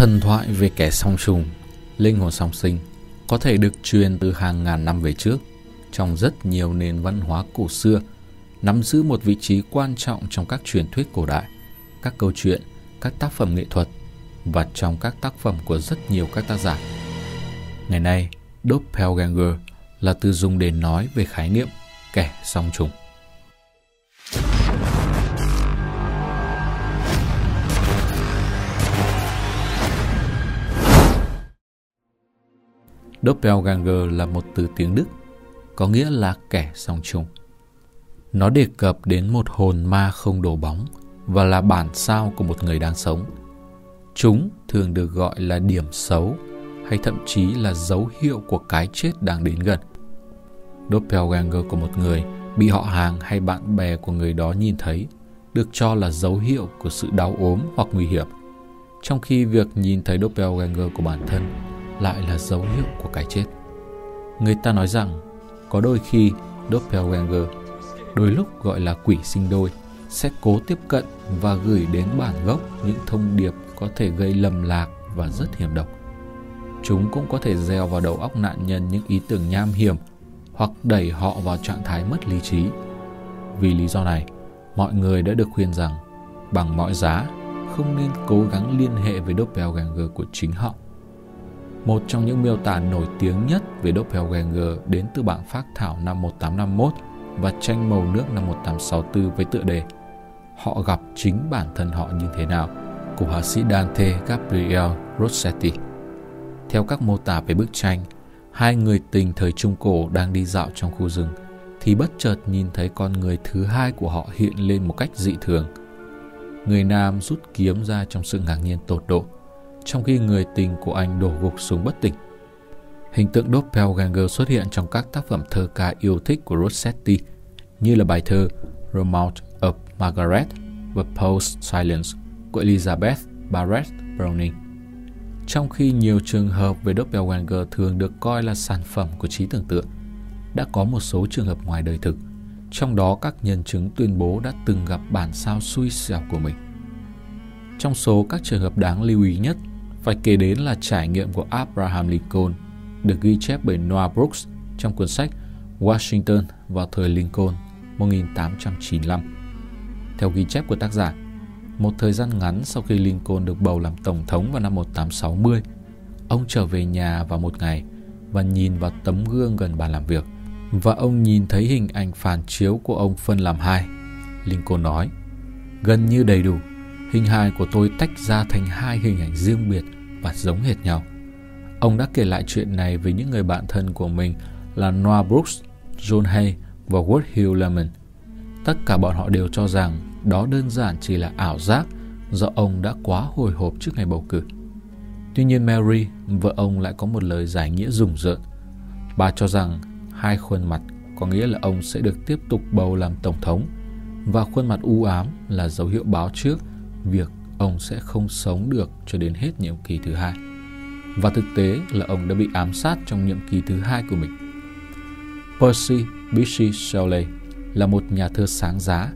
Thần thoại về kẻ song trùng, linh hồn song sinh có thể được truyền từ hàng ngàn năm về trước trong rất nhiều nền văn hóa cổ xưa, nắm giữ một vị trí quan trọng trong các truyền thuyết cổ đại, các câu chuyện, các tác phẩm nghệ thuật và trong các tác phẩm của rất nhiều các tác giả. Ngày nay, Doppelganger là từ dùng để nói về khái niệm kẻ song trùng. Doppelganger là một từ tiếng Đức, có nghĩa là kẻ song trùng. Nó đề cập đến một hồn ma không đổ bóng và là bản sao của một người đang sống. Chúng thường được gọi là điểm xấu hay thậm chí là dấu hiệu của cái chết đang đến gần. Doppelganger của một người bị họ hàng hay bạn bè của người đó nhìn thấy được cho là dấu hiệu của sự đau ốm hoặc nguy hiểm, trong khi việc nhìn thấy Doppelganger của bản thân lại là dấu hiệu của cái chết. Người ta nói rằng có đôi khi Doppelganger, đôi lúc gọi là quỷ sinh đôi, sẽ cố tiếp cận và gửi đến bản gốc những thông điệp có thể gây lầm lạc và rất hiểm độc. Chúng cũng có thể gieo vào đầu óc nạn nhân những ý tưởng nham hiểm hoặc đẩy họ vào trạng thái mất lý trí. Vì lý do này, mọi người đã được khuyên rằng bằng mọi giá không nên cố gắng liên hệ với Doppelganger của chính họ một trong những miêu tả nổi tiếng nhất về Doppelganger đến từ bảng phát thảo năm 1851 và tranh màu nước năm 1864 với tựa đề Họ gặp chính bản thân họ như thế nào của họa sĩ Dante Gabriel Rossetti. Theo các mô tả về bức tranh, hai người tình thời Trung Cổ đang đi dạo trong khu rừng thì bất chợt nhìn thấy con người thứ hai của họ hiện lên một cách dị thường. Người nam rút kiếm ra trong sự ngạc nhiên tột độ – trong khi người tình của anh đổ gục xuống bất tỉnh. Hình tượng Doppelganger xuất hiện trong các tác phẩm thơ ca yêu thích của Rossetti như là bài thơ Romance of Margaret và Post Silence của Elizabeth Barrett Browning. Trong khi nhiều trường hợp về Doppelganger thường được coi là sản phẩm của trí tưởng tượng, đã có một số trường hợp ngoài đời thực, trong đó các nhân chứng tuyên bố đã từng gặp bản sao xui xẻo của mình. Trong số các trường hợp đáng lưu ý nhất phải kể đến là trải nghiệm của Abraham Lincoln được ghi chép bởi Noah Brooks trong cuốn sách Washington vào thời Lincoln 1895. Theo ghi chép của tác giả, một thời gian ngắn sau khi Lincoln được bầu làm tổng thống vào năm 1860, ông trở về nhà vào một ngày và nhìn vào tấm gương gần bàn làm việc và ông nhìn thấy hình ảnh phản chiếu của ông phân làm hai. Lincoln nói, gần như đầy đủ, hình hài của tôi tách ra thành hai hình ảnh riêng biệt và giống hệt nhau. Ông đã kể lại chuyện này với những người bạn thân của mình là Noah Brooks, John Hay và Woodhill Lemon. Tất cả bọn họ đều cho rằng đó đơn giản chỉ là ảo giác do ông đã quá hồi hộp trước ngày bầu cử. Tuy nhiên Mary, vợ ông lại có một lời giải nghĩa rùng rợn. Bà cho rằng hai khuôn mặt có nghĩa là ông sẽ được tiếp tục bầu làm tổng thống và khuôn mặt u ám là dấu hiệu báo trước việc ông sẽ không sống được cho đến hết nhiệm kỳ thứ hai. Và thực tế là ông đã bị ám sát trong nhiệm kỳ thứ hai của mình. Percy Bysshe Shelley là một nhà thơ sáng giá,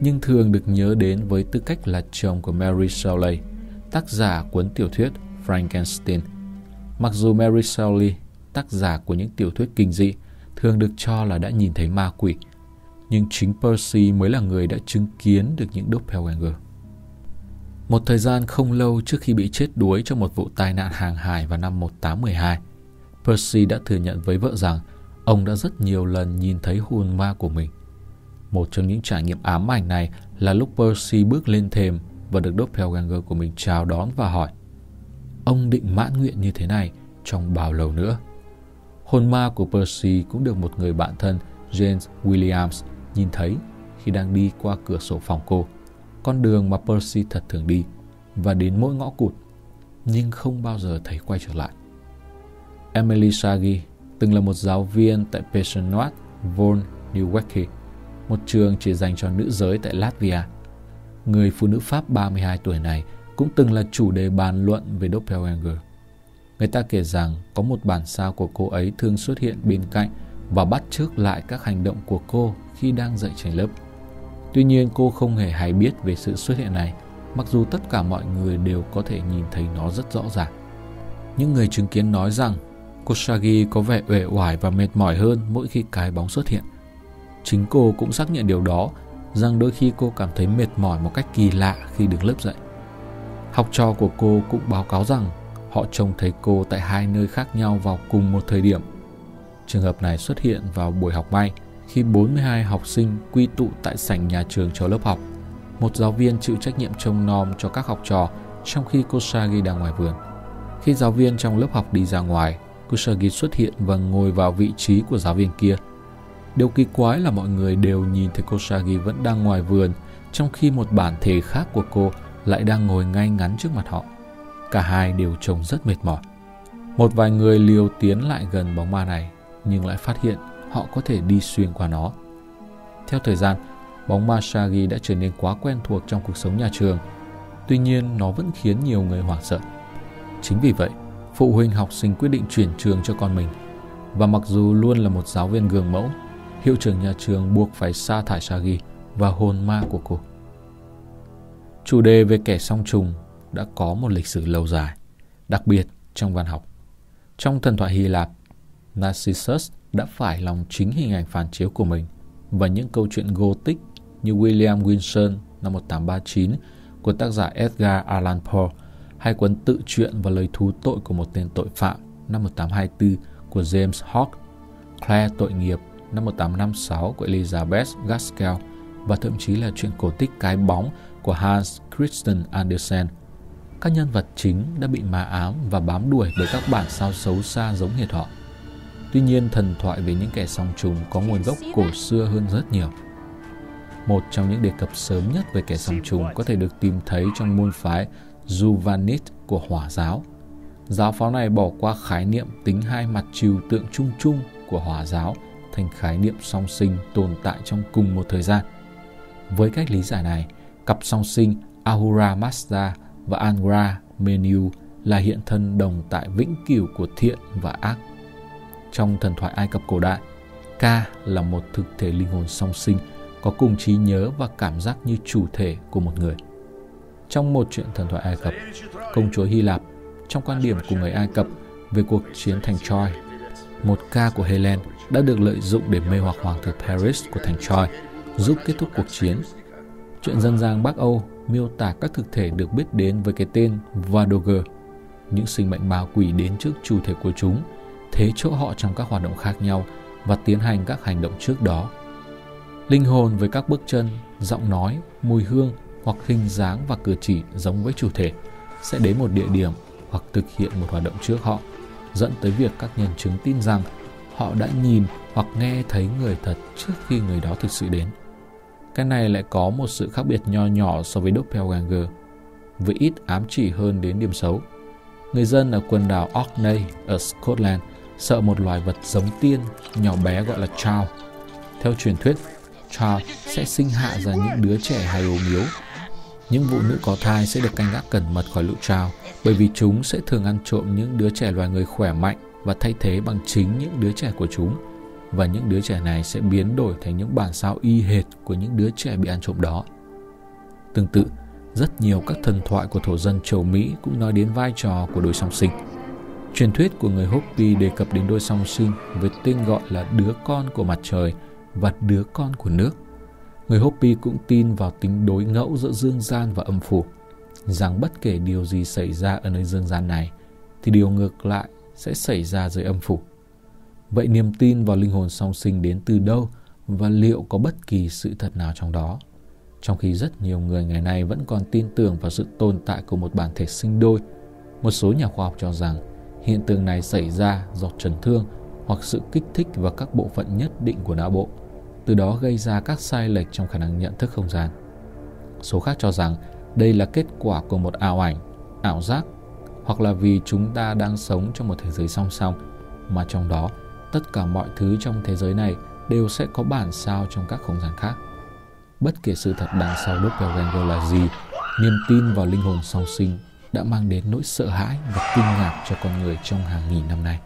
nhưng thường được nhớ đến với tư cách là chồng của Mary Shelley, tác giả cuốn tiểu thuyết Frankenstein. Mặc dù Mary Shelley, tác giả của những tiểu thuyết kinh dị, thường được cho là đã nhìn thấy ma quỷ, nhưng chính Percy mới là người đã chứng kiến được những doppelganger. Một thời gian không lâu trước khi bị chết đuối trong một vụ tai nạn hàng hải vào năm 1812, Percy đã thừa nhận với vợ rằng ông đã rất nhiều lần nhìn thấy hồn ma của mình. Một trong những trải nghiệm ám ảnh này là lúc Percy bước lên thềm và được doppelganger của mình chào đón và hỏi Ông định mãn nguyện như thế này trong bao lâu nữa? Hồn ma của Percy cũng được một người bạn thân James Williams nhìn thấy khi đang đi qua cửa sổ phòng cô con đường mà Percy thật thường đi và đến mỗi ngõ cụt, nhưng không bao giờ thấy quay trở lại. Emily Sagi từng là một giáo viên tại Pesenot von Neuwecke, một trường chỉ dành cho nữ giới tại Latvia. Người phụ nữ Pháp 32 tuổi này cũng từng là chủ đề bàn luận về Doppelganger. Người ta kể rằng có một bản sao của cô ấy thường xuất hiện bên cạnh và bắt chước lại các hành động của cô khi đang dạy trên lớp. Tuy nhiên cô không hề hay biết về sự xuất hiện này mặc dù tất cả mọi người đều có thể nhìn thấy nó rất rõ ràng. Những người chứng kiến nói rằng Kosagi có vẻ uể oải và mệt mỏi hơn mỗi khi cái bóng xuất hiện. Chính cô cũng xác nhận điều đó, rằng đôi khi cô cảm thấy mệt mỏi một cách kỳ lạ khi đứng lớp dậy. Học trò của cô cũng báo cáo rằng họ trông thấy cô tại hai nơi khác nhau vào cùng một thời điểm. Trường hợp này xuất hiện vào buổi học may khi 42 học sinh quy tụ tại sảnh nhà trường cho lớp học. Một giáo viên chịu trách nhiệm trông nom cho các học trò trong khi Kosagi đang ngoài vườn. Khi giáo viên trong lớp học đi ra ngoài, Kusagi xuất hiện và ngồi vào vị trí của giáo viên kia. Điều kỳ quái là mọi người đều nhìn thấy Kusagi vẫn đang ngoài vườn, trong khi một bản thể khác của cô lại đang ngồi ngay ngắn trước mặt họ. Cả hai đều trông rất mệt mỏi. Một vài người liều tiến lại gần bóng ma này, nhưng lại phát hiện họ có thể đi xuyên qua nó. Theo thời gian, bóng ma Shagi đã trở nên quá quen thuộc trong cuộc sống nhà trường. Tuy nhiên, nó vẫn khiến nhiều người hoảng sợ. Chính vì vậy, phụ huynh học sinh quyết định chuyển trường cho con mình. Và mặc dù luôn là một giáo viên gương mẫu, hiệu trưởng nhà trường buộc phải sa thải Shagi và hồn ma của cô. Chủ đề về kẻ song trùng đã có một lịch sử lâu dài, đặc biệt trong văn học. Trong thần thoại Hy Lạp, Narcissus đã phải lòng chính hình ảnh phản chiếu của mình và những câu chuyện Gothic như William Wilson năm 1839 của tác giả Edgar Allan Poe hay cuốn tự truyện và lời thú tội của một tên tội phạm năm 1824 của James Hawke, Claire tội nghiệp năm 1856 của Elizabeth Gaskell và thậm chí là chuyện cổ tích cái bóng của Hans Christian Andersen. Các nhân vật chính đã bị ma ám và bám đuổi bởi các bản sao xấu xa giống hệt họ. Tuy nhiên, thần thoại về những kẻ song trùng có nguồn gốc cổ xưa hơn rất nhiều. Một trong những đề cập sớm nhất về kẻ song trùng có thể được tìm thấy trong môn phái Juvanit của Hỏa giáo. Giáo pháo này bỏ qua khái niệm tính hai mặt trừu tượng chung chung của Hỏa giáo thành khái niệm song sinh tồn tại trong cùng một thời gian. Với cách lý giải này, cặp song sinh Ahura Mazda và Angra Menu là hiện thân đồng tại vĩnh cửu của thiện và ác. Trong thần thoại Ai Cập cổ đại, Ka là một thực thể linh hồn song sinh có cùng trí nhớ và cảm giác như chủ thể của một người trong một chuyện thần thoại Ai Cập, công chúa Hy Lạp, trong quan điểm của người Ai Cập về cuộc chiến thành Troy. Một ca của Helen đã được lợi dụng để mê hoặc hoàng tử Paris của thành Troy, giúp kết thúc cuộc chiến. Chuyện dân gian Bắc Âu miêu tả các thực thể được biết đến với cái tên Vadoger, những sinh mệnh ma quỷ đến trước chủ thể của chúng, thế chỗ họ trong các hoạt động khác nhau và tiến hành các hành động trước đó. Linh hồn với các bước chân, giọng nói, mùi hương hoặc hình dáng và cử chỉ giống với chủ thể sẽ đến một địa điểm hoặc thực hiện một hoạt động trước họ, dẫn tới việc các nhân chứng tin rằng họ đã nhìn hoặc nghe thấy người thật trước khi người đó thực sự đến. Cái này lại có một sự khác biệt nho nhỏ so với Doppelganger, với ít ám chỉ hơn đến điểm xấu. Người dân ở quần đảo Orkney ở Scotland sợ một loài vật giống tiên nhỏ bé gọi là chao. Theo truyền thuyết, chao sẽ sinh hạ ra những đứa trẻ hay ốm yếu những phụ nữ có thai sẽ được canh gác cẩn mật khỏi lũ chao, bởi vì chúng sẽ thường ăn trộm những đứa trẻ loài người khỏe mạnh và thay thế bằng chính những đứa trẻ của chúng và những đứa trẻ này sẽ biến đổi thành những bản sao y hệt của những đứa trẻ bị ăn trộm đó. Tương tự, rất nhiều các thần thoại của thổ dân châu Mỹ cũng nói đến vai trò của đôi song sinh. Truyền thuyết của người Hopi đề cập đến đôi song sinh với tên gọi là đứa con của mặt trời và đứa con của nước – Người Hopi cũng tin vào tính đối ngẫu giữa dương gian và âm phủ, rằng bất kể điều gì xảy ra ở nơi dương gian này, thì điều ngược lại sẽ xảy ra dưới âm phủ. Vậy niềm tin vào linh hồn song sinh đến từ đâu và liệu có bất kỳ sự thật nào trong đó? Trong khi rất nhiều người ngày nay vẫn còn tin tưởng vào sự tồn tại của một bản thể sinh đôi, một số nhà khoa học cho rằng hiện tượng này xảy ra do chấn thương hoặc sự kích thích vào các bộ phận nhất định của não bộ từ đó gây ra các sai lệch trong khả năng nhận thức không gian. Số khác cho rằng đây là kết quả của một ảo ảnh, ảo giác hoặc là vì chúng ta đang sống trong một thế giới song song mà trong đó tất cả mọi thứ trong thế giới này đều sẽ có bản sao trong các không gian khác. Bất kể sự thật đằng sau Doppelganger là gì, niềm tin vào linh hồn song sinh đã mang đến nỗi sợ hãi và kinh ngạc cho con người trong hàng nghìn năm nay.